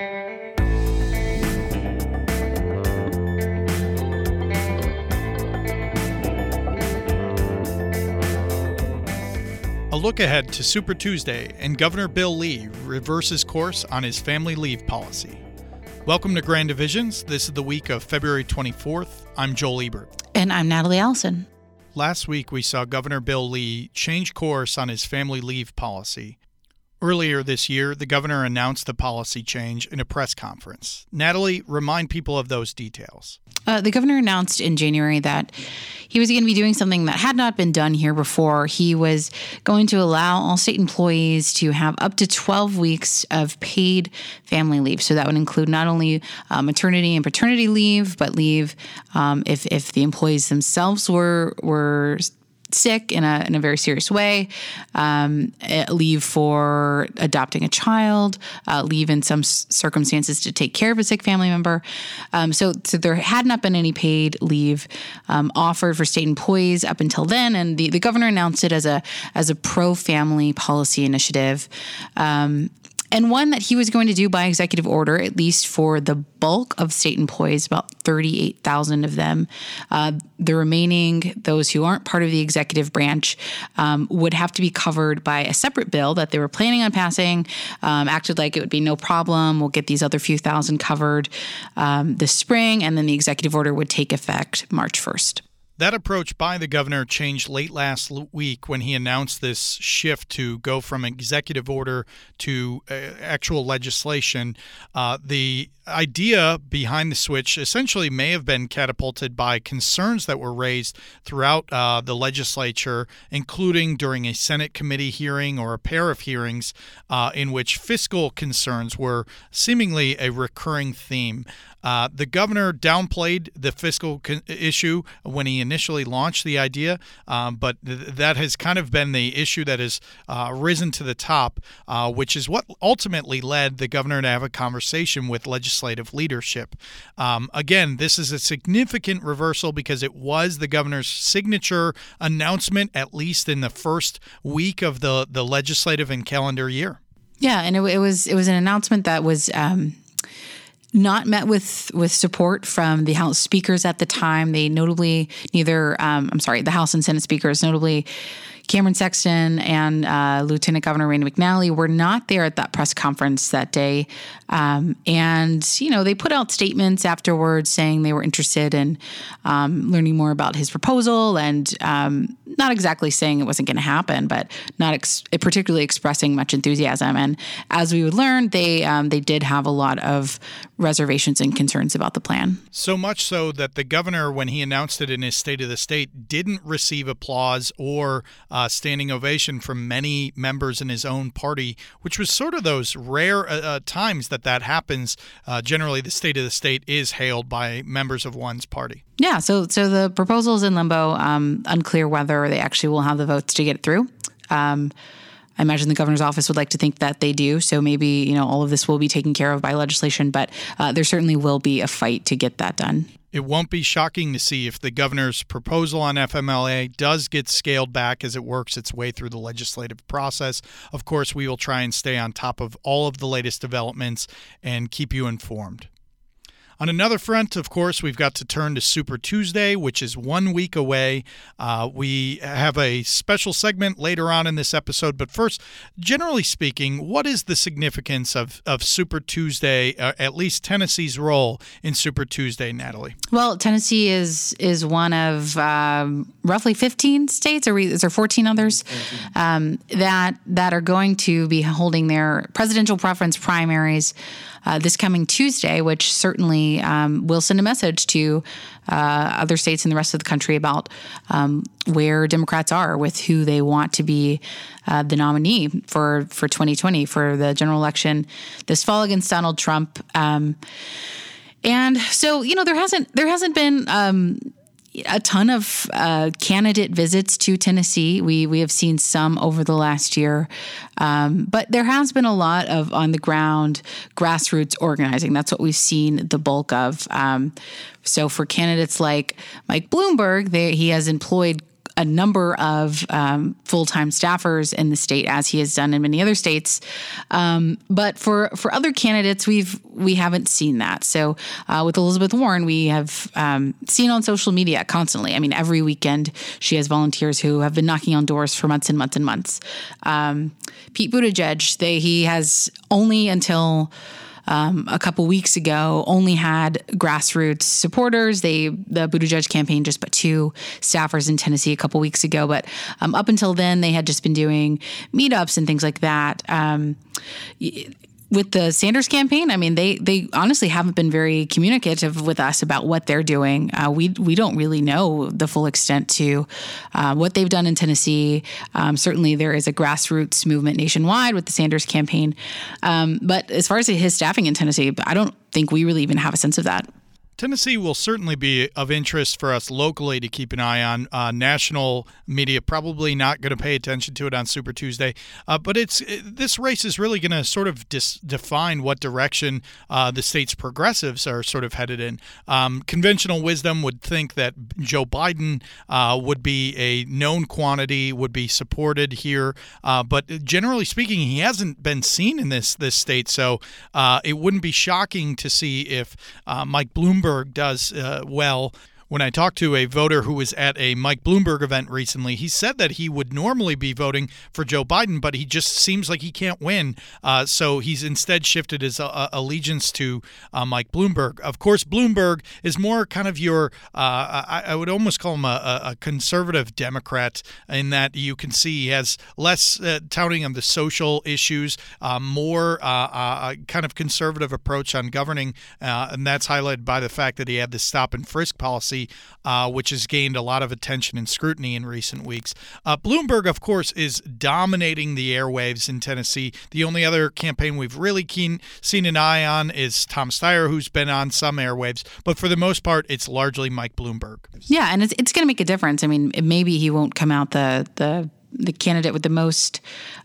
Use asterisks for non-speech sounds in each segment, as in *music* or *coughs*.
A look ahead to Super Tuesday and Governor Bill Lee reverses course on his family leave policy. Welcome to Grand Divisions. This is the week of February 24th. I'm Joel Ebert. And I'm Natalie Allison. Last week, we saw Governor Bill Lee change course on his family leave policy. Earlier this year, the governor announced the policy change in a press conference. Natalie, remind people of those details. Uh, the governor announced in January that he was going to be doing something that had not been done here before. He was going to allow all state employees to have up to 12 weeks of paid family leave. So that would include not only uh, maternity and paternity leave, but leave um, if, if the employees themselves were, were sick in a, in a very serious way, um, eh, leave for adopting a child, uh, leave in some circumstances to take care of a sick family member. Um, so, so there had not been any paid leave um, offered for state employees up until then, and the, the governor announced it as a as a pro family policy initiative. Um, and one that he was going to do by executive order, at least for the bulk of state employees, about 38,000 of them. Uh, the remaining, those who aren't part of the executive branch, um, would have to be covered by a separate bill that they were planning on passing, um, acted like it would be no problem. We'll get these other few thousand covered um, this spring, and then the executive order would take effect March 1st. That approach by the governor changed late last week when he announced this shift to go from executive order to uh, actual legislation. Uh, the idea behind the switch essentially may have been catapulted by concerns that were raised throughout uh, the legislature, including during a Senate committee hearing or a pair of hearings uh, in which fiscal concerns were seemingly a recurring theme. Uh, the governor downplayed the fiscal con- issue when he initially launched the idea, um, but th- that has kind of been the issue that has uh, risen to the top, uh, which is what ultimately led the governor to have a conversation with legislative leadership. Um, again, this is a significant reversal because it was the governor's signature announcement, at least in the first week of the, the legislative and calendar year. Yeah, and it, it was it was an announcement that was um, not met with with support from the House speakers at the time. They notably neither um, I'm sorry, the House and Senate speakers notably Cameron Sexton and uh, Lieutenant Governor Rand McNally were not there at that press conference that day. Um, and, you know, they put out statements afterwards saying they were interested in um, learning more about his proposal and um, not exactly saying it wasn't going to happen, but not ex- particularly expressing much enthusiasm. And as we would learn, they, um, they did have a lot of reservations and concerns about the plan. So much so that the governor, when he announced it in his State of the State, didn't receive applause or uh, standing ovation from many members in his own party, which was sort of those rare uh, uh, times that that happens. Uh, generally, the State of the State is hailed by members of one's party. Yeah, so so the proposal is in limbo. Um, unclear whether they actually will have the votes to get through. Um, I imagine the governor's office would like to think that they do. So maybe you know all of this will be taken care of by legislation, but uh, there certainly will be a fight to get that done. It won't be shocking to see if the governor's proposal on FMLA does get scaled back as it works its way through the legislative process. Of course, we will try and stay on top of all of the latest developments and keep you informed. On another front, of course, we've got to turn to Super Tuesday, which is one week away. Uh, we have a special segment later on in this episode, but first, generally speaking, what is the significance of, of Super Tuesday, uh, at least Tennessee's role in Super Tuesday, Natalie? Well, Tennessee is is one of um, roughly 15 states, or is there 14 others um, that that are going to be holding their presidential preference primaries uh, this coming Tuesday, which certainly um, will send a message to uh, other states in the rest of the country about um, where Democrats are with who they want to be uh, the nominee for for 2020 for the general election this fall against Donald Trump. Um, and so, you know, there hasn't there hasn't been um, a ton of uh, candidate visits to Tennessee. We we have seen some over the last year, um, but there has been a lot of on the ground grassroots organizing. That's what we've seen the bulk of. Um, so for candidates like Mike Bloomberg, they, he has employed a number of um, full time staffers in the state, as he has done in many other states. Um, but for for other candidates, we've we haven't seen that. So uh, with Elizabeth Warren, we have um, seen on social media constantly. I mean, every weekend she has volunteers who have been knocking on doors for months and months and months. Um, Pete Buttigieg, they, he has only until um, a couple weeks ago only had grassroots supporters. They the Buttigieg campaign just put two staffers in Tennessee a couple weeks ago, but um, up until then they had just been doing meetups and things like that. Um, with the Sanders campaign, I mean, they they honestly haven't been very communicative with us about what they're doing. Uh, we we don't really know the full extent to uh, what they've done in Tennessee. Um, certainly, there is a grassroots movement nationwide with the Sanders campaign, um, but as far as his staffing in Tennessee, I don't think we really even have a sense of that. Tennessee will certainly be of interest for us locally to keep an eye on. Uh, national media probably not going to pay attention to it on Super Tuesday, uh, but it's it, this race is really going to sort of dis- define what direction uh, the state's progressives are sort of headed in. Um, conventional wisdom would think that Joe Biden uh, would be a known quantity, would be supported here, uh, but generally speaking, he hasn't been seen in this this state, so uh, it wouldn't be shocking to see if Mike Bloomberg Does uh, well when I talked to a voter who was at a Mike Bloomberg event recently, he said that he would normally be voting for Joe Biden, but he just seems like he can't win. Uh, so he's instead shifted his uh, allegiance to uh, Mike Bloomberg. Of course, Bloomberg is more kind of your, uh, I, I, would almost call him a, a, conservative Democrat in that you can see he has less uh, touting of the social issues, uh, more kind of conservative approach on governing. and that's highlighted by the fact that he had the stop and frisk policy policy, uh, which has gained a lot of attention and scrutiny in recent weeks. Uh, Bloomberg, of course, is dominating the airwaves in Tennessee. The only other campaign we've really keen, seen an eye on is Tom Steyer, who's been on some airwaves, but for the most part, it's largely Mike Bloomberg. Yeah, and it's, it's going to make a difference. I mean, maybe he won't come out the the the candidate with the most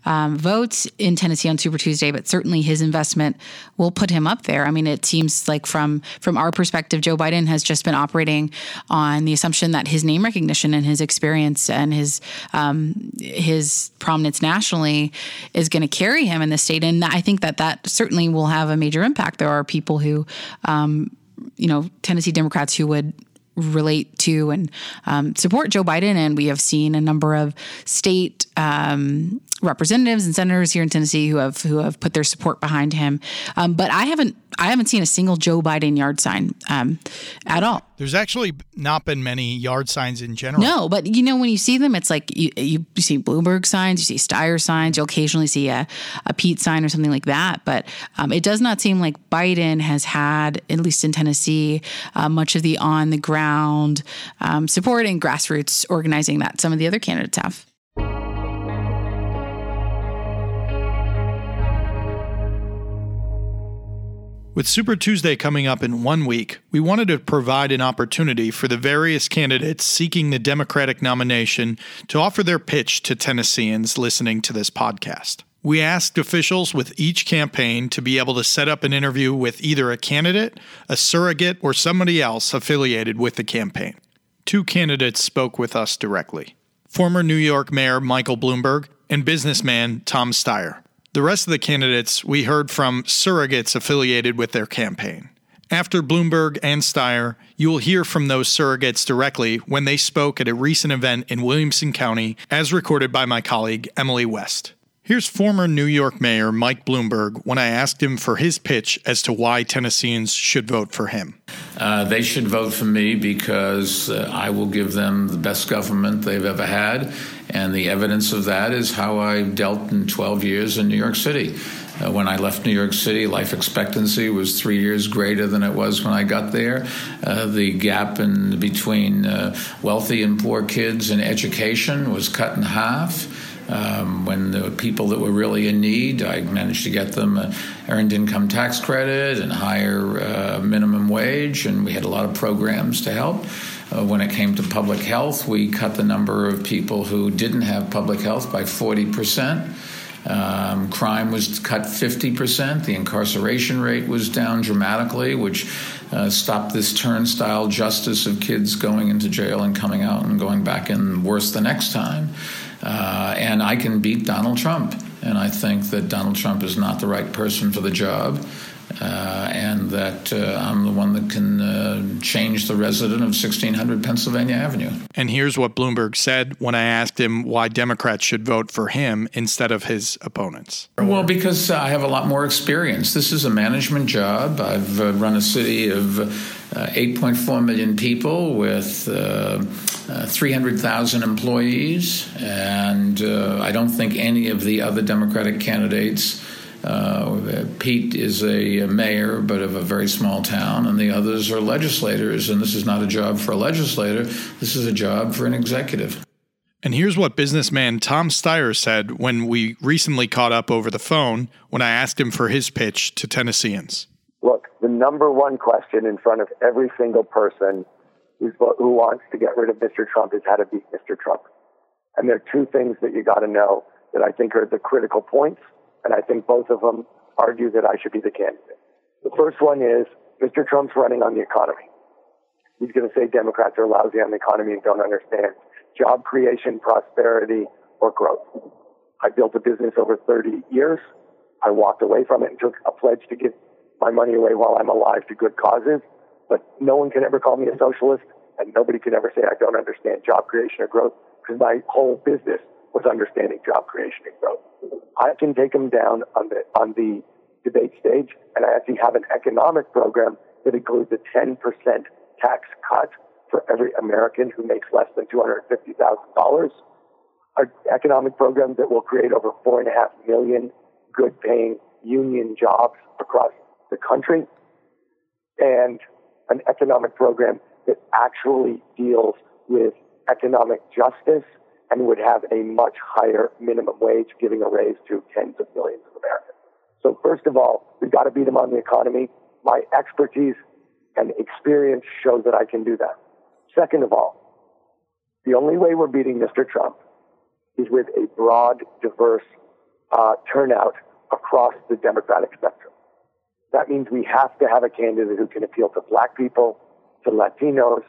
um, votes in Tennessee on Super Tuesday, but certainly his investment will put him up there. I mean, it seems like from from our perspective, Joe Biden has just been operating on the assumption that his name recognition and his experience and his um, his prominence nationally is going to carry him in the state, and I think that that certainly will have a major impact. There are people who, um, you know, Tennessee Democrats who would relate to and um, support Joe Biden. And we have seen a number of state um, representatives and senators here in Tennessee who have who have put their support behind him. Um, but I haven't I haven't seen a single Joe Biden yard sign um, at all. There's actually not been many yard signs in general. No, but you know when you see them, it's like you, you see Bloomberg signs, you see Steyer signs, you'll occasionally see a, a Pete sign or something like that. But um, it does not seem like Biden has had, at least in Tennessee, uh, much of the on the ground um, support and grassroots organizing that some of the other candidates have. With Super Tuesday coming up in one week, we wanted to provide an opportunity for the various candidates seeking the Democratic nomination to offer their pitch to Tennesseans listening to this podcast. We asked officials with each campaign to be able to set up an interview with either a candidate, a surrogate, or somebody else affiliated with the campaign. Two candidates spoke with us directly former New York Mayor Michael Bloomberg and businessman Tom Steyer. The rest of the candidates we heard from surrogates affiliated with their campaign. After Bloomberg and Steyer, you will hear from those surrogates directly when they spoke at a recent event in Williamson County, as recorded by my colleague Emily West. Here's former New York Mayor Mike Bloomberg when I asked him for his pitch as to why Tennesseans should vote for him. Uh, they should vote for me because uh, I will give them the best government they've ever had and the evidence of that is how I dealt in 12 years in New York City. Uh, when I left New York City, life expectancy was three years greater than it was when I got there. Uh, the gap in between uh, wealthy and poor kids in education was cut in half. Um, when the people that were really in need, I managed to get them earned income tax credit and higher uh, minimum wage, and we had a lot of programs to help. Uh, when it came to public health, we cut the number of people who didn't have public health by 40 percent. Um, crime was cut 50%. The incarceration rate was down dramatically, which uh, stopped this turnstile justice of kids going into jail and coming out and going back in worse the next time. Uh, and I can beat Donald Trump. And I think that Donald Trump is not the right person for the job. Uh, and that uh, I'm the one that can uh, change the resident of 1600 Pennsylvania Avenue. And here's what Bloomberg said when I asked him why Democrats should vote for him instead of his opponents. Well, because I have a lot more experience. This is a management job. I've uh, run a city of uh, 8.4 million people with uh, 300,000 employees, and I don't think any of the other Democratic candidates. Uh, Pete is a, mayor, but of a very small town, and the others are legislators. And this is not a job for a legislator, this is a job for an executive. And here's what businessman Tom Steyer said when we recently caught up over the phone when I asked him for his pitch to Tennesseans. Look, the number one question in front of every single person who wants to get rid of Mr. Trump is how to beat Mr. Trump. And there are two things that you got to know that I think are the critical points and I think both of them argue that I should be the candidate. The first one is Mr. Trump's running on the economy. He's going to say Democrats are lousy on the economy and don't understand job creation, prosperity, or growth. I built a business over 30 years. I walked away from it and took a pledge to give my money away while I'm alive to good causes. But no one can ever call me a socialist, and nobody can ever say I don't understand job creation or growth because my whole business was understanding job creation and growth. I can take them down on the on the debate stage, and I actually have an economic program that includes a 10% tax cut for every American who makes less than $250,000. An economic program that will create over four and a half million good-paying union jobs across the country, and an economic program that actually deals with economic justice and would have a much higher minimum wage, giving a raise to tens of millions of Americans. So first of all, we've got to beat them on the economy. My expertise and experience shows that I can do that. Second of all, the only way we're beating Mr. Trump is with a broad, diverse uh, turnout across the Democratic spectrum. That means we have to have a candidate who can appeal to black people, to Latinos,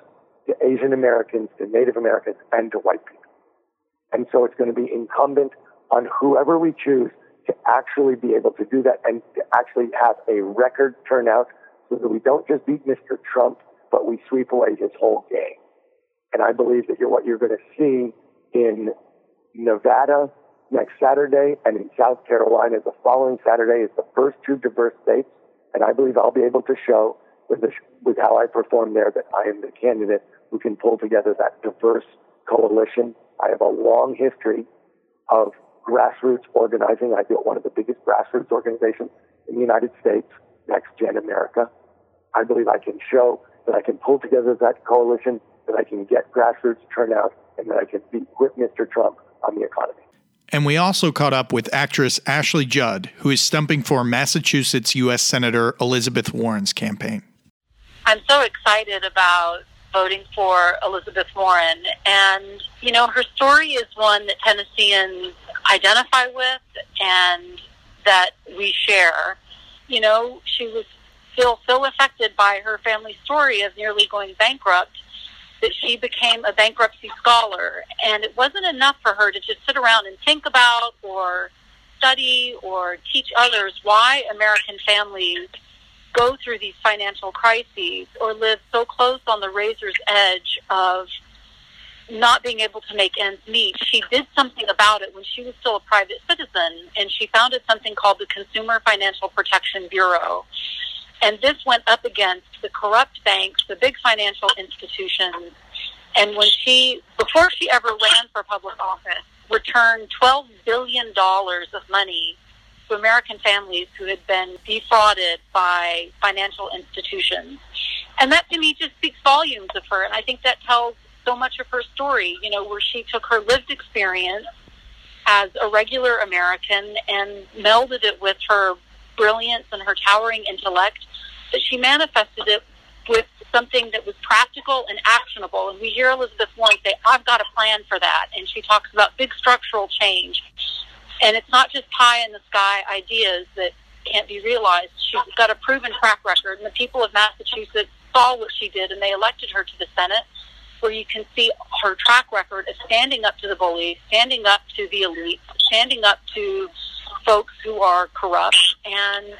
to Asian Americans, to Native Americans, and to white people. And so it's going to be incumbent on whoever we choose to actually be able to do that and to actually have a record turnout so that we don't just beat Mr. Trump, but we sweep away his whole game. And I believe that you're, what you're going to see in Nevada next Saturday and in South Carolina the following Saturday is the first two diverse states. And I believe I'll be able to show with, the, with how I perform there that I am the candidate who can pull together that diverse coalition I have a long history of grassroots organizing. I built one of the biggest grassroots organizations in the United States, Next Gen America. I believe I can show that I can pull together that coalition, that I can get grassroots turnout, and that I can beat whip Mr. Trump on the economy. And we also caught up with actress Ashley Judd, who is stumping for Massachusetts U.S. Senator Elizabeth Warren's campaign. I'm so excited about voting for Elizabeth Warren. And, you know, her story is one that Tennesseans identify with and that we share. You know, she was still so affected by her family story of nearly going bankrupt that she became a bankruptcy scholar. And it wasn't enough for her to just sit around and think about or study or teach others why American families go through these financial crises or live so close on the razor's edge of not being able to make ends meet. She did something about it when she was still a private citizen, and she founded something called the Consumer Financial Protection Bureau. And this went up against the corrupt banks, the big financial institutions. And when she, before she ever ran for public office, returned $12 billion of money to American families who had been defrauded by financial institutions. And that to me just speaks volumes of her. And I think that tells so much of her story, you know, where she took her lived experience as a regular American and melded it with her brilliance and her towering intellect, that she manifested it with something that was practical and actionable. And we hear Elizabeth Warren say, I've got a plan for that. And she talks about big structural change And it's not just pie in the sky ideas that can't be realized. She's got a proven track record, and the people of Massachusetts saw what she did, and they elected her to the Senate, where you can see her track record of standing up to the bullies, standing up to the elite, standing up to folks who are corrupt, and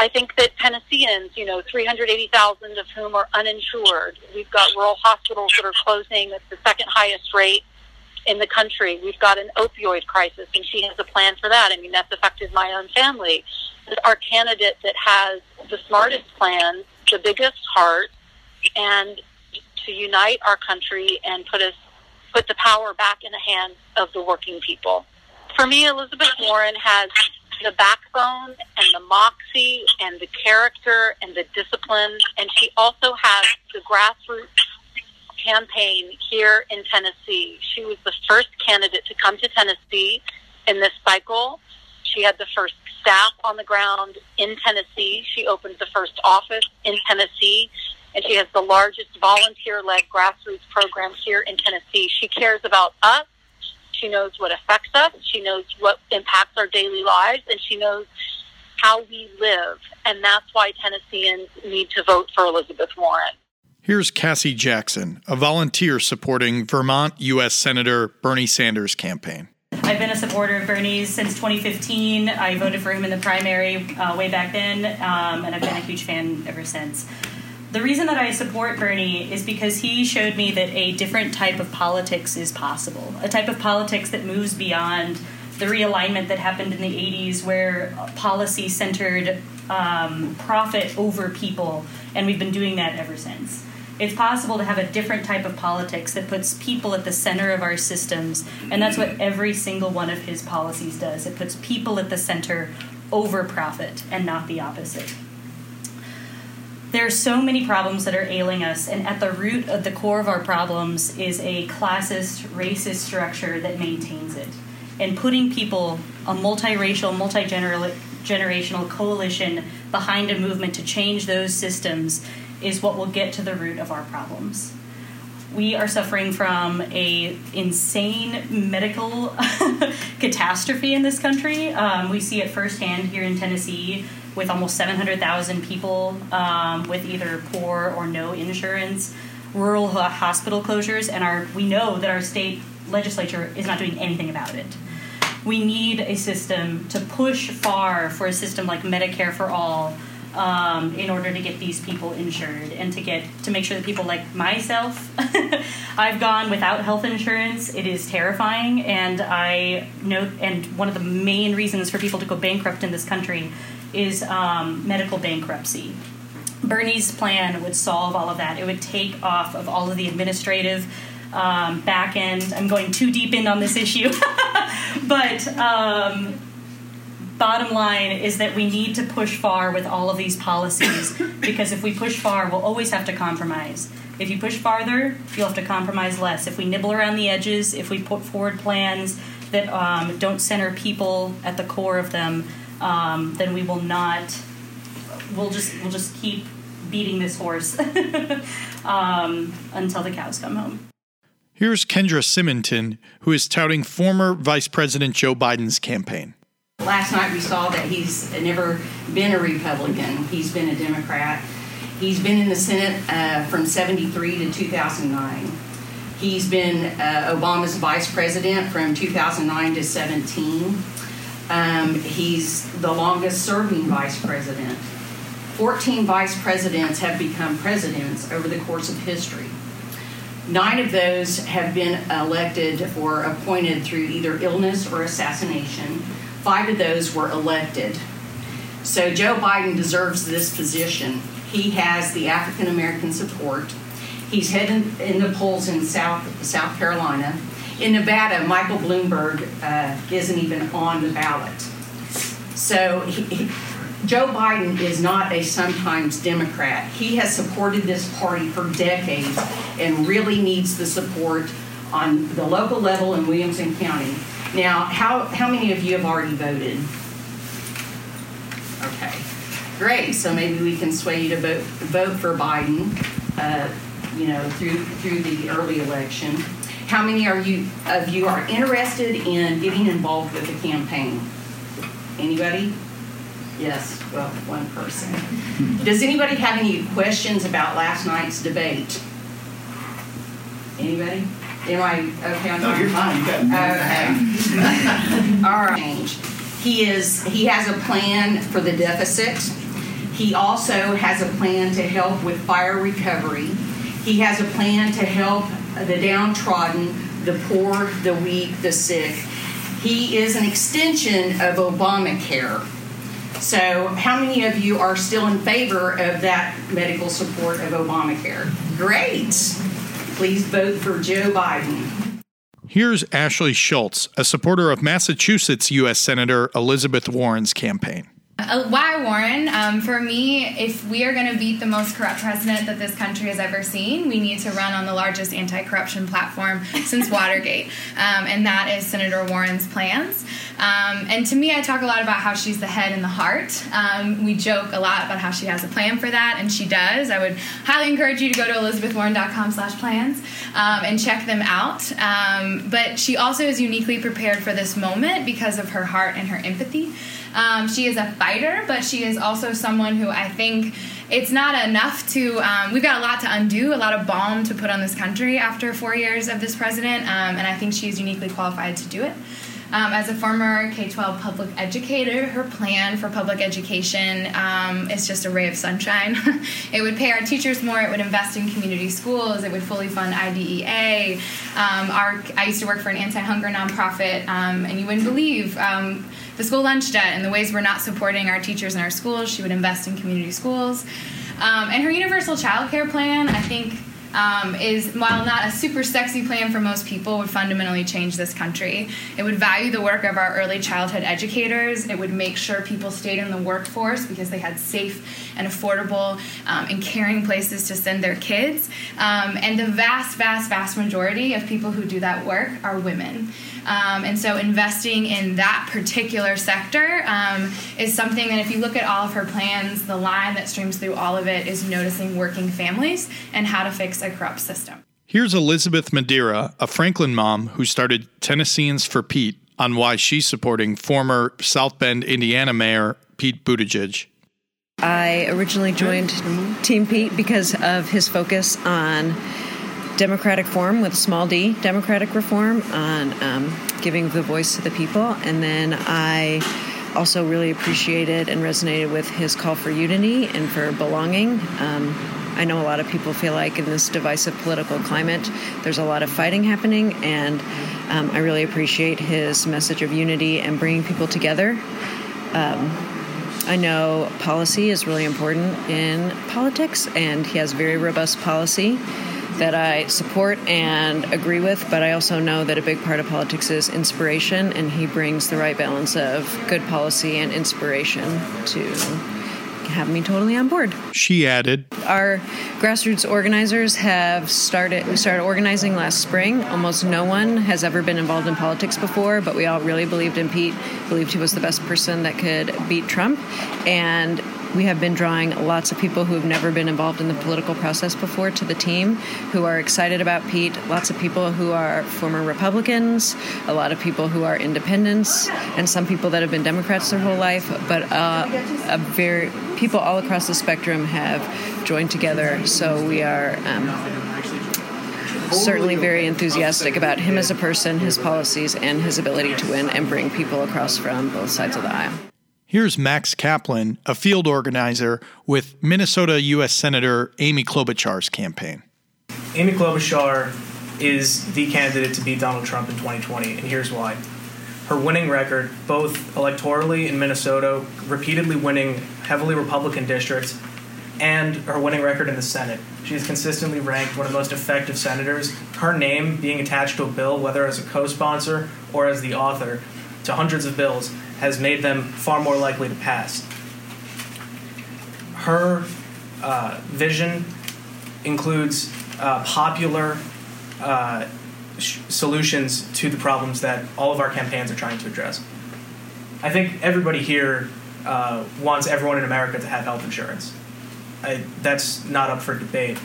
I think that Tennesseans, you know, 380,000 of whom are uninsured. We've got rural hospitals that are closing at the second highest rate in the country. We've got an opioid crisis, and she has a plan for that. I mean, that's affected my own family. Our candidate that has the smartest plan, the biggest heart, and to unite our country and put us put the power back in the hands of the working people. For me, Elizabeth Warren has the backbone and the moxie and the character and the discipline. And she also has the grassroots campaign here in Tennessee. She was the first candidate to come to Tennessee in this cycle. She had the first staff on the ground in Tennessee. She opened the first office in Tennessee. And she has the largest volunteer led grassroots program here in Tennessee. She cares about us she knows what affects us. She knows what impacts our daily lives, and she knows how we live. And that's why Tennesseans need to vote for Elizabeth Warren. Here's Cassie Jackson, a volunteer supporting Vermont U.S. Senator Bernie Sanders' campaign. I've been a supporter of Bernie's since 2015. I voted for him in the primary uh, way back then, um, and I've been a huge fan ever since. The reason that I support Bernie is because he showed me that a different type of politics is possible. A type of politics that moves beyond the realignment that happened in the 80s, where policy centered um, profit over people, and we've been doing that ever since. It's possible to have a different type of politics that puts people at the center of our systems, and that's what every single one of his policies does. It puts people at the center over profit and not the opposite there are so many problems that are ailing us, and at the root of the core of our problems is a classist, racist structure that maintains it. And putting people, a multiracial, multi generational coalition behind a movement to change those systems is what will get to the root of our problems. We are suffering from a insane medical *laughs* catastrophe in this country. Um, we see it firsthand here in Tennessee with almost 700,000 people um, with either poor or no insurance, rural hospital closures, and our we know that our state legislature is not doing anything about it. We need a system to push far for a system like Medicare for all um, in order to get these people insured and to get to make sure that people like myself *laughs* i've gone without health insurance it is terrifying and i know and one of the main reasons for people to go bankrupt in this country is um, medical bankruptcy. Bernie's plan would solve all of that. It would take off of all of the administrative um, back end. I'm going too deep in on this issue, *laughs* but um, bottom line is that we need to push far with all of these policies *coughs* because if we push far, we'll always have to compromise. If you push farther, you'll have to compromise less. If we nibble around the edges, if we put forward plans that um, don't center people at the core of them, um, then we will not. We'll just we'll just keep beating this horse *laughs* um, until the cows come home. Here's Kendra Simonton, who is touting former Vice President Joe Biden's campaign. Last night we saw that he's never been a Republican. He's been a Democrat. He's been in the Senate uh, from 73 to 2009. He's been uh, Obama's vice president from 2009 to 17. Um, he's the longest serving vice president. 14 vice presidents have become presidents over the course of history. Nine of those have been elected or appointed through either illness or assassination. Five of those were elected. So Joe Biden deserves this position. He has the African American support. He's heading in the polls in South South Carolina. In Nevada, Michael Bloomberg uh, isn't even on the ballot. So he, Joe Biden is not a sometimes Democrat. He has supported this party for decades and really needs the support on the local level in Williamson County. Now, how, how many of you have already voted? Okay, great. So maybe we can sway you to vote, vote for Biden, uh, you know, through, through the early election. How many are you of you are interested in getting involved with the campaign? Anybody? Yes, well, one person. Does anybody have any questions about last night's debate? Anybody? Am I okay on No, you're fine. You got Okay. *laughs* All right. He is. He has a plan for the deficit. He also has a plan to help with fire recovery. He has a plan to help the downtrodden, the poor, the weak, the sick. He is an extension of Obamacare. So, how many of you are still in favor of that medical support of Obamacare? Great. Please vote for Joe Biden. Here's Ashley Schultz, a supporter of Massachusetts U.S. Senator Elizabeth Warren's campaign. Uh, why Warren? Um, for me, if we are going to beat the most corrupt president that this country has ever seen, we need to run on the largest anti corruption platform *laughs* since Watergate, um, and that is Senator Warren's plans. Um, and to me, I talk a lot about how she's the head and the heart. Um, we joke a lot about how she has a plan for that, and she does. I would highly encourage you to go to elizabethwarren.com slash plans um, and check them out. Um, but she also is uniquely prepared for this moment because of her heart and her empathy. Um, she is a fighter, but she is also someone who I think it's not enough to. Um, we've got a lot to undo, a lot of balm to put on this country after four years of this president, um, and I think she is uniquely qualified to do it. Um, as a former K 12 public educator, her plan for public education um, is just a ray of sunshine. *laughs* it would pay our teachers more, it would invest in community schools, it would fully fund IDEA. Um, our, I used to work for an anti hunger nonprofit, um, and you wouldn't believe um, the school lunch debt and the ways we're not supporting our teachers in our schools. She would invest in community schools. Um, and her universal child care plan, I think, um, is, while not a super sexy plan for most people, would fundamentally change this country. It would value the work of our early childhood educators. It would make sure people stayed in the workforce because they had safe and affordable um, and caring places to send their kids. Um, and the vast, vast, vast majority of people who do that work are women. Um, and so investing in that particular sector um, is something that if you look at all of her plans, the line that streams through all of it is noticing working families and how to fix a corrupt system. Here's Elizabeth Madeira, a Franklin mom who started Tennesseans for Pete, on why she's supporting former South Bend, Indiana Mayor Pete Buttigieg. I originally joined Team Pete because of his focus on democratic form with a small d, democratic reform, on um, giving the voice to the people. And then I also really appreciated and resonated with his call for unity and for belonging. Um, I know a lot of people feel like in this divisive political climate, there's a lot of fighting happening, and um, I really appreciate his message of unity and bringing people together. Um, I know policy is really important in politics, and he has very robust policy that I support and agree with, but I also know that a big part of politics is inspiration, and he brings the right balance of good policy and inspiration to have me totally on board. She added, Our grassroots organizers have started, we started organizing last spring. Almost no one has ever been involved in politics before, but we all really believed in Pete, believed he was the best person that could beat Trump. And we have been drawing lots of people who have never been involved in the political process before to the team who are excited about Pete. Lots of people who are former Republicans, a lot of people who are independents, and some people that have been Democrats their whole life. But uh, a very people all across the spectrum have joined together. So we are. Um, certainly very enthusiastic about him as a person, his policies, and his ability to win and bring people across from both sides of the aisle. Here's Max Kaplan, a field organizer with Minnesota U.S. Senator Amy Klobuchar's campaign. Amy Klobuchar is the candidate to beat Donald Trump in 2020, and here's why. Her winning record, both electorally in Minnesota, repeatedly winning heavily Republican districts, and her winning record in the Senate. She is consistently ranked one of the most effective senators. Her name being attached to a bill, whether as a co sponsor or as the author, to hundreds of bills, has made them far more likely to pass. Her uh, vision includes uh, popular uh, sh- solutions to the problems that all of our campaigns are trying to address. I think everybody here uh, wants everyone in America to have health insurance. I, that's not up for debate.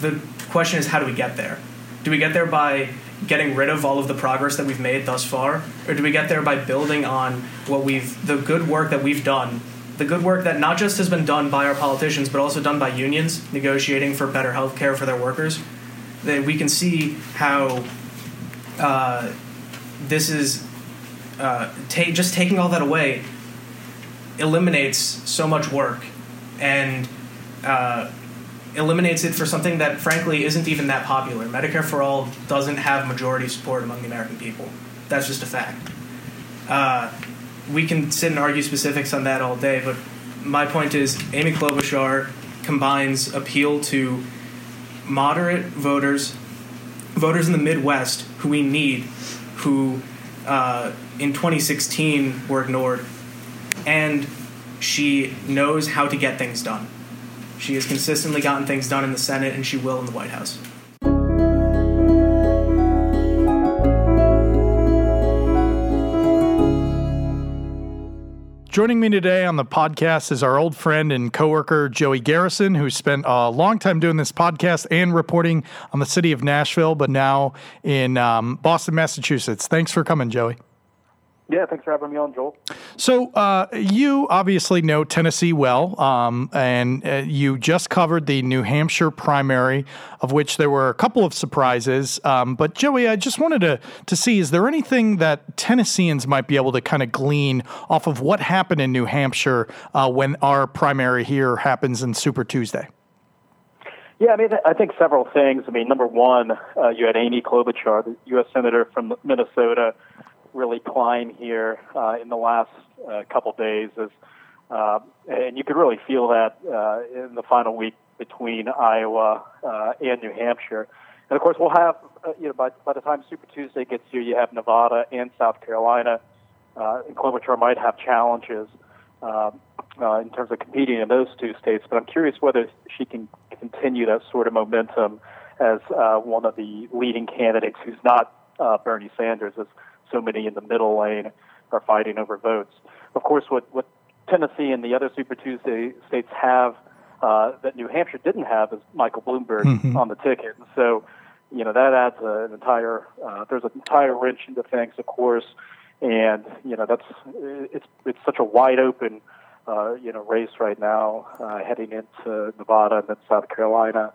The question is, how do we get there? Do we get there by getting rid of all of the progress that we've made thus far, or do we get there by building on what we've the good work that we've done, the good work that not just has been done by our politicians but also done by unions negotiating for better health care for their workers? That we can see how uh, this is uh, ta- just taking all that away eliminates so much work. And uh, eliminates it for something that frankly isn't even that popular. Medicare for All doesn't have majority support among the American people. That's just a fact. Uh, we can sit and argue specifics on that all day, but my point is Amy Klobuchar combines appeal to moderate voters, voters in the Midwest who we need, who uh, in 2016 were ignored, and she knows how to get things done. She has consistently gotten things done in the Senate, and she will in the White House. Joining me today on the podcast is our old friend and coworker Joey Garrison, who spent a long time doing this podcast and reporting on the city of Nashville, but now in um, Boston, Massachusetts. Thanks for coming, Joey. Yeah, thanks for having me on, Joel. So, uh, you obviously know Tennessee well, um, and uh, you just covered the New Hampshire primary, of which there were a couple of surprises. Um, but, Joey, I just wanted to, to see is there anything that Tennesseans might be able to kind of glean off of what happened in New Hampshire uh, when our primary here happens in Super Tuesday? Yeah, I mean, I think several things. I mean, number one, uh, you had Amy Klobuchar, the U.S. Senator from Minnesota really climb here uh, in the last uh, couple days, as, uh, and you could really feel that uh, in the final week between Iowa uh, and New Hampshire. And of course, we'll have uh, you know by by the time Super Tuesday gets here, you have Nevada and South Carolina. Uh, and Klobuchar might have challenges uh, uh, in terms of competing in those two states, but I'm curious whether she can continue that sort of momentum as uh, one of the leading candidates who's not uh, Bernie Sanders, as so many in the middle lane are fighting over votes. Of course, what, what Tennessee and the other Super Tuesday states have uh, that New Hampshire didn't have is Michael Bloomberg mm-hmm. on the ticket. So, you know, that adds an entire, uh, there's an entire wrench into things, of course. And, you know, that's, it's, it's such a wide open, uh, you know, race right now, uh, heading into Nevada and then South Carolina.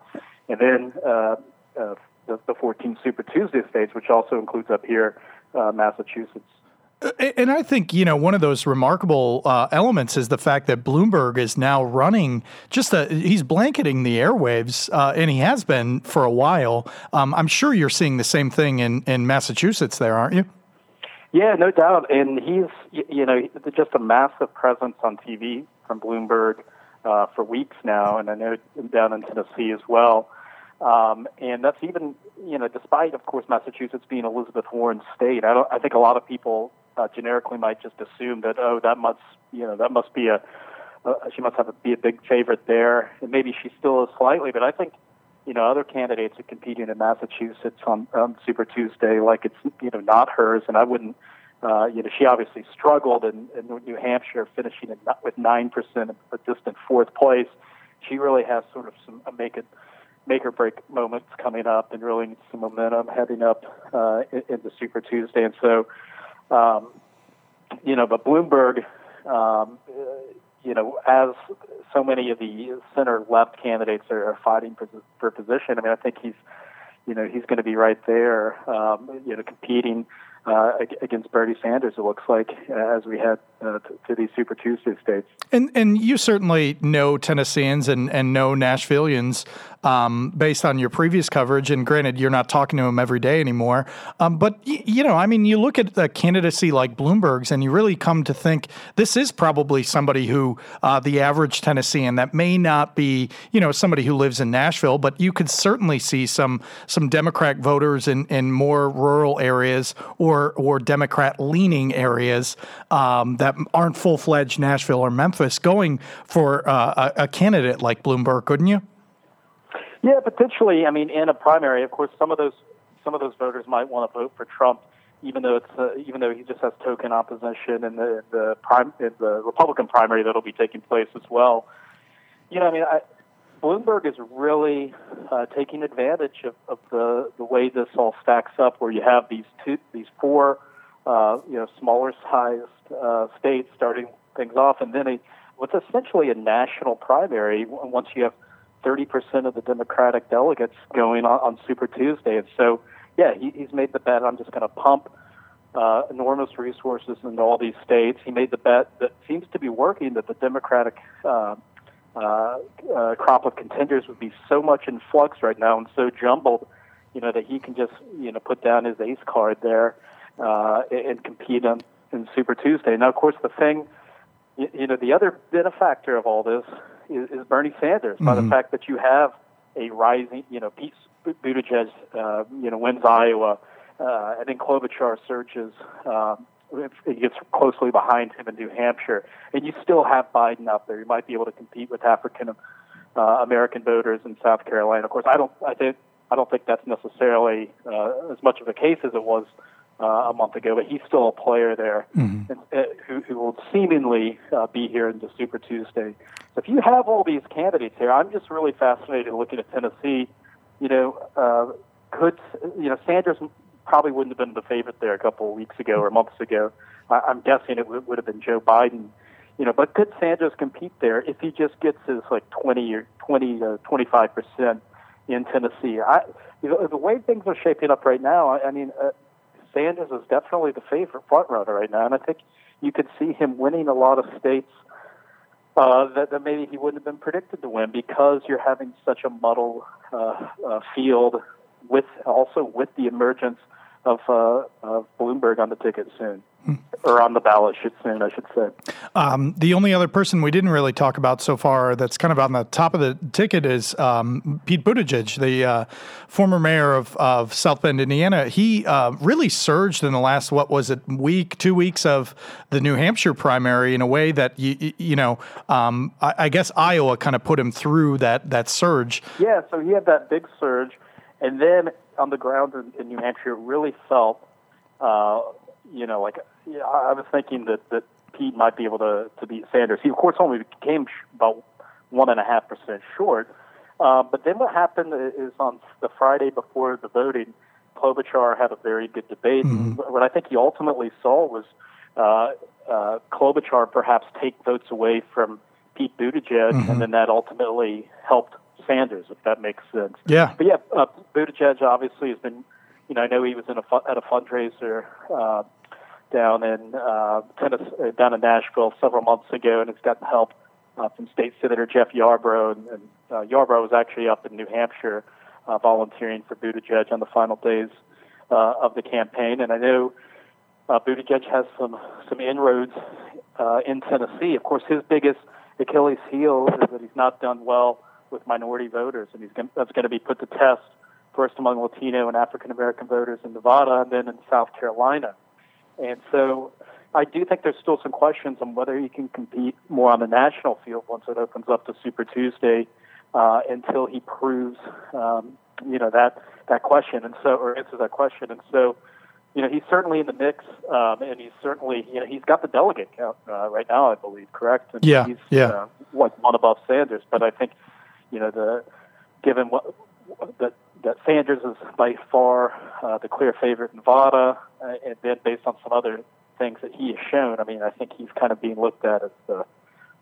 And then, uh, uh, the, the 14 Super Tuesday states, which also includes up here uh, Massachusetts. And I think, you know, one of those remarkable uh, elements is the fact that Bloomberg is now running just a, he's blanketing the airwaves, uh, and he has been for a while. Um, I'm sure you're seeing the same thing in, in Massachusetts there, aren't you? Yeah, no doubt. And he's, you know, just a massive presence on TV from Bloomberg uh, for weeks now, and I know down in Tennessee as well. Um, and that's even, you know, despite, of course, Massachusetts being Elizabeth Warren's state. I don't. I think a lot of people uh, generically might just assume that, oh, that must, you know, that must be a, uh, she must have to be a big favorite there, and maybe she still is slightly. But I think, you know, other candidates are competing in Massachusetts on, on Super Tuesday like it's, you know, not hers, and I wouldn't. Uh, you know, she obviously struggled in, in New Hampshire, finishing in, with nine percent, a distant fourth place. She really has sort of some a make it make or break moments coming up and really some momentum heading up uh, into Super Tuesday. And so, um, you know, but Bloomberg, um, you know, as so many of the center left candidates are, are fighting for, for position, I mean, I think he's, you know, he's going to be right there, um, you know, competing uh, against Bernie Sanders. It looks like uh, as we head uh, to, these Super Tuesday states. And and you certainly know Tennesseans and and know Nashvillians um, based on your previous coverage. And granted, you're not talking to them every day anymore. Um, but, y- you know, I mean, you look at a candidacy like Bloomberg's and you really come to think this is probably somebody who uh, the average Tennessean that may not be, you know, somebody who lives in Nashville, but you could certainly see some some Democrat voters in, in more rural areas or, or Democrat leaning areas um, that aren't full fledged Nashville or Memphis going for uh, a, a candidate like Bloomberg, couldn't you? Yeah, potentially. I mean, in a primary, of course, some of those some of those voters might want to vote for Trump, even though it's uh, even though he just has token opposition in the the in the Republican primary that'll be taking place as well. You know, I mean, I, Bloomberg is really uh, taking advantage of, of the the way this all stacks up, where you have these two, these four, uh, you know, smaller sized uh, states starting things off, and then a what's essentially a national primary once you have 30% of the Democratic delegates going on, on Super Tuesday. And so, yeah, he, he's made the bet. I'm just going to pump uh, enormous resources into all these states. He made the bet that seems to be working that the Democratic uh, uh, uh, crop of contenders would be so much in flux right now and so jumbled, you know, that he can just you know put down his ace card there uh, and compete on in Super Tuesday. Now, of course, the thing, you, you know, the other benefactor of all this is, is Bernie Sanders mm-hmm. by the mm-hmm. fact that you have a rising, you know, Pete Buttigieg, uh, you know, wins Iowa. Uh, and then Klobuchar surges. Um, he gets closely behind him in New Hampshire, and you still have Biden out there. You might be able to compete with African uh, American voters in South Carolina. Of course, I don't. I think I don't think that's necessarily uh, as much of a case as it was uh, a month ago. But he's still a player there, mm-hmm. and, uh, who, who will seemingly uh, be here in the Super Tuesday. So if you have all these candidates here, I'm just really fascinated looking at Tennessee. You know, uh, could you know Sanders probably wouldn't have been the favorite there a couple of weeks ago or months ago. I, I'm guessing it would, would have been Joe Biden. You know, but could Sanders compete there if he just gets his like 20 or 20 to 25 percent in Tennessee? I, you know, the way things are shaping up right now, I, I mean, uh, Sanders is definitely the favorite front runner right now, and I think you could see him winning a lot of states uh, that, that maybe he wouldn't have been predicted to win because you're having such a muddled uh, uh, field with also with the emergence of, uh, of Bloomberg on the ticket soon. Hmm. Or on the ballot should soon, I should say. Um, the only other person we didn't really talk about so far that's kind of on the top of the ticket is um, Pete Buttigieg, the uh, former mayor of, of South Bend, Indiana. He uh, really surged in the last, what was it, week, two weeks of the New Hampshire primary in a way that, you, you know, um, I, I guess Iowa kind of put him through that, that surge. Yeah, so he had that big surge. And then on the ground in, in New Hampshire, really felt, uh, you know, like yeah, I was thinking that that Pete might be able to to beat Sanders. He of course only came about one and a half percent short. Uh, but then what happened is on the Friday before the voting, Klobuchar had a very good debate. Mm-hmm. What I think he ultimately saw was uh, uh, Klobuchar perhaps take votes away from Pete Buttigieg, mm-hmm. and then that ultimately helped Sanders, if that makes sense. Yeah. But yeah, uh, Buttigieg obviously has been, you know, I know he was in a fu- at a fundraiser uh, down in uh, Tennessee, uh, down in Nashville several months ago, and has gotten help uh, from State Senator Jeff Yarbro, and, and uh, Yarbro was actually up in New Hampshire uh, volunteering for Buttigieg on the final days uh, of the campaign, and I know uh, Buttigieg has some some inroads uh, in Tennessee. Of course, his biggest Achilles heel is that he's not done well with minority voters, and he's going, that's going to be put to test first among Latino and African American voters in Nevada, and then in South Carolina. And so, I do think there's still some questions on whether he can compete more on the national field once it opens up to Super Tuesday, uh, until he proves, um, you know, that that question, and so or answers that question. And so, you know, he's certainly in the mix, um, and he's certainly, you know, he's got the delegate count uh, right now, I believe, correct? And yeah, he's, yeah. Uh, what one above Sanders, but I think you know, the given what that that Sanders is by far uh, the clear favorite in Nevada, uh, and then based on some other things that he has shown, I mean, I think he's kind of being looked at as the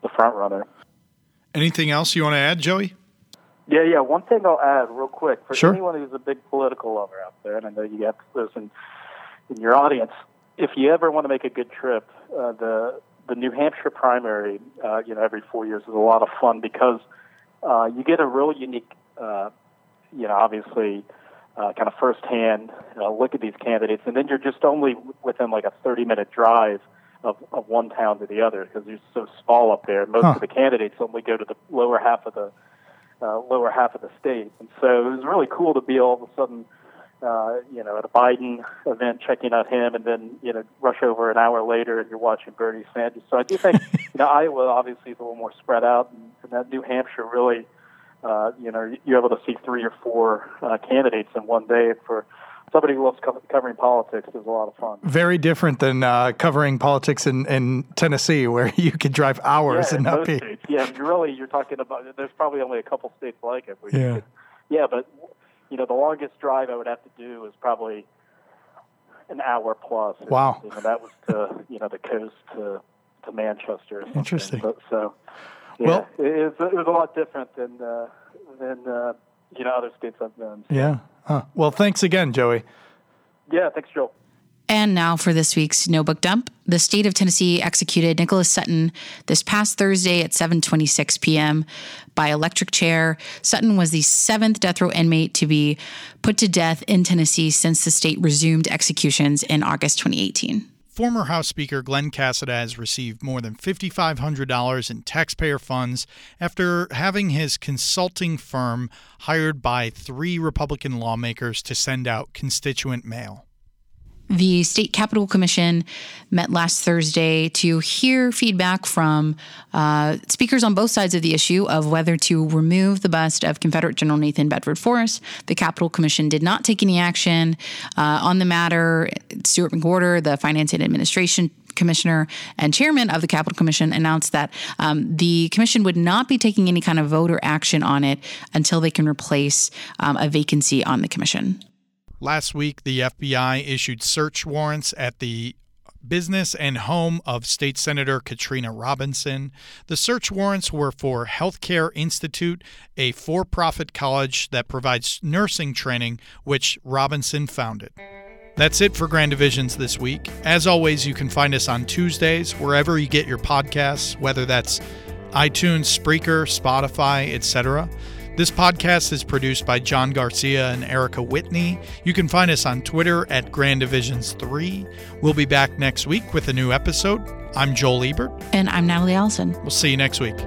the front runner. Anything else you want to add, Joey? Yeah, yeah. One thing I'll add real quick for sure. anyone who's a big political lover out there, and I know you have those in, in your audience. If you ever want to make a good trip, uh, the the New Hampshire primary, uh, you know, every four years is a lot of fun because uh, you get a real unique, uh, you know, obviously, uh, kind of firsthand uh, look at these candidates, and then you're just only within like a 30 minute drive of, of one town to the other because you're so small up there. Most huh. of the candidates only go to the lower half of the uh, lower half of the state, and so it was really cool to be all of a sudden uh, you know, at a Biden event, checking out him, and then you know, rush over an hour later and you're watching Bernie Sanders. So I do think, *laughs* you know, Iowa obviously is a little more spread out, and, and that New Hampshire really, uh, you know, you're able to see three or four uh, candidates in one day for somebody who loves covering politics is a lot of fun. Very different than uh, covering politics in, in Tennessee, *laughs* where you could drive hours yeah, and not be. States. Yeah, really you're talking about. There's probably only a couple states like it. yeah. Could, yeah, but you know the longest drive I would have to do was probably an hour plus. Wow. And that was to you know the coast to to Manchester. Interesting. But, so yeah, well, it, it, was, it was a lot different than uh, than uh, you know other states I've been. So. Yeah. Huh. Well, thanks again, Joey. Yeah, thanks, Joe. And now for this week's notebook dump. The state of Tennessee executed Nicholas Sutton this past Thursday at 7:26 p.m. by electric chair. Sutton was the seventh death row inmate to be put to death in Tennessee since the state resumed executions in August 2018. Former House Speaker Glen Casada has received more than $5,500 in taxpayer funds after having his consulting firm hired by three Republican lawmakers to send out constituent mail. The State Capitol Commission met last Thursday to hear feedback from uh, speakers on both sides of the issue of whether to remove the bust of Confederate General Nathan Bedford Forrest. The Capitol Commission did not take any action uh, on the matter. Stuart McWhorter, the Finance and Administration commissioner and chairman of the Capitol Commission announced that um, the commission would not be taking any kind of vote or action on it until they can replace um, a vacancy on the commission. Last week, the FBI issued search warrants at the business and home of State Senator Katrina Robinson. The search warrants were for Healthcare Institute, a for profit college that provides nursing training, which Robinson founded. That's it for Grand Divisions this week. As always, you can find us on Tuesdays wherever you get your podcasts, whether that's iTunes, Spreaker, Spotify, etc. This podcast is produced by John Garcia and Erica Whitney. You can find us on Twitter at Grand Divisions 3. We'll be back next week with a new episode. I'm Joel Ebert. And I'm Natalie Allison. We'll see you next week.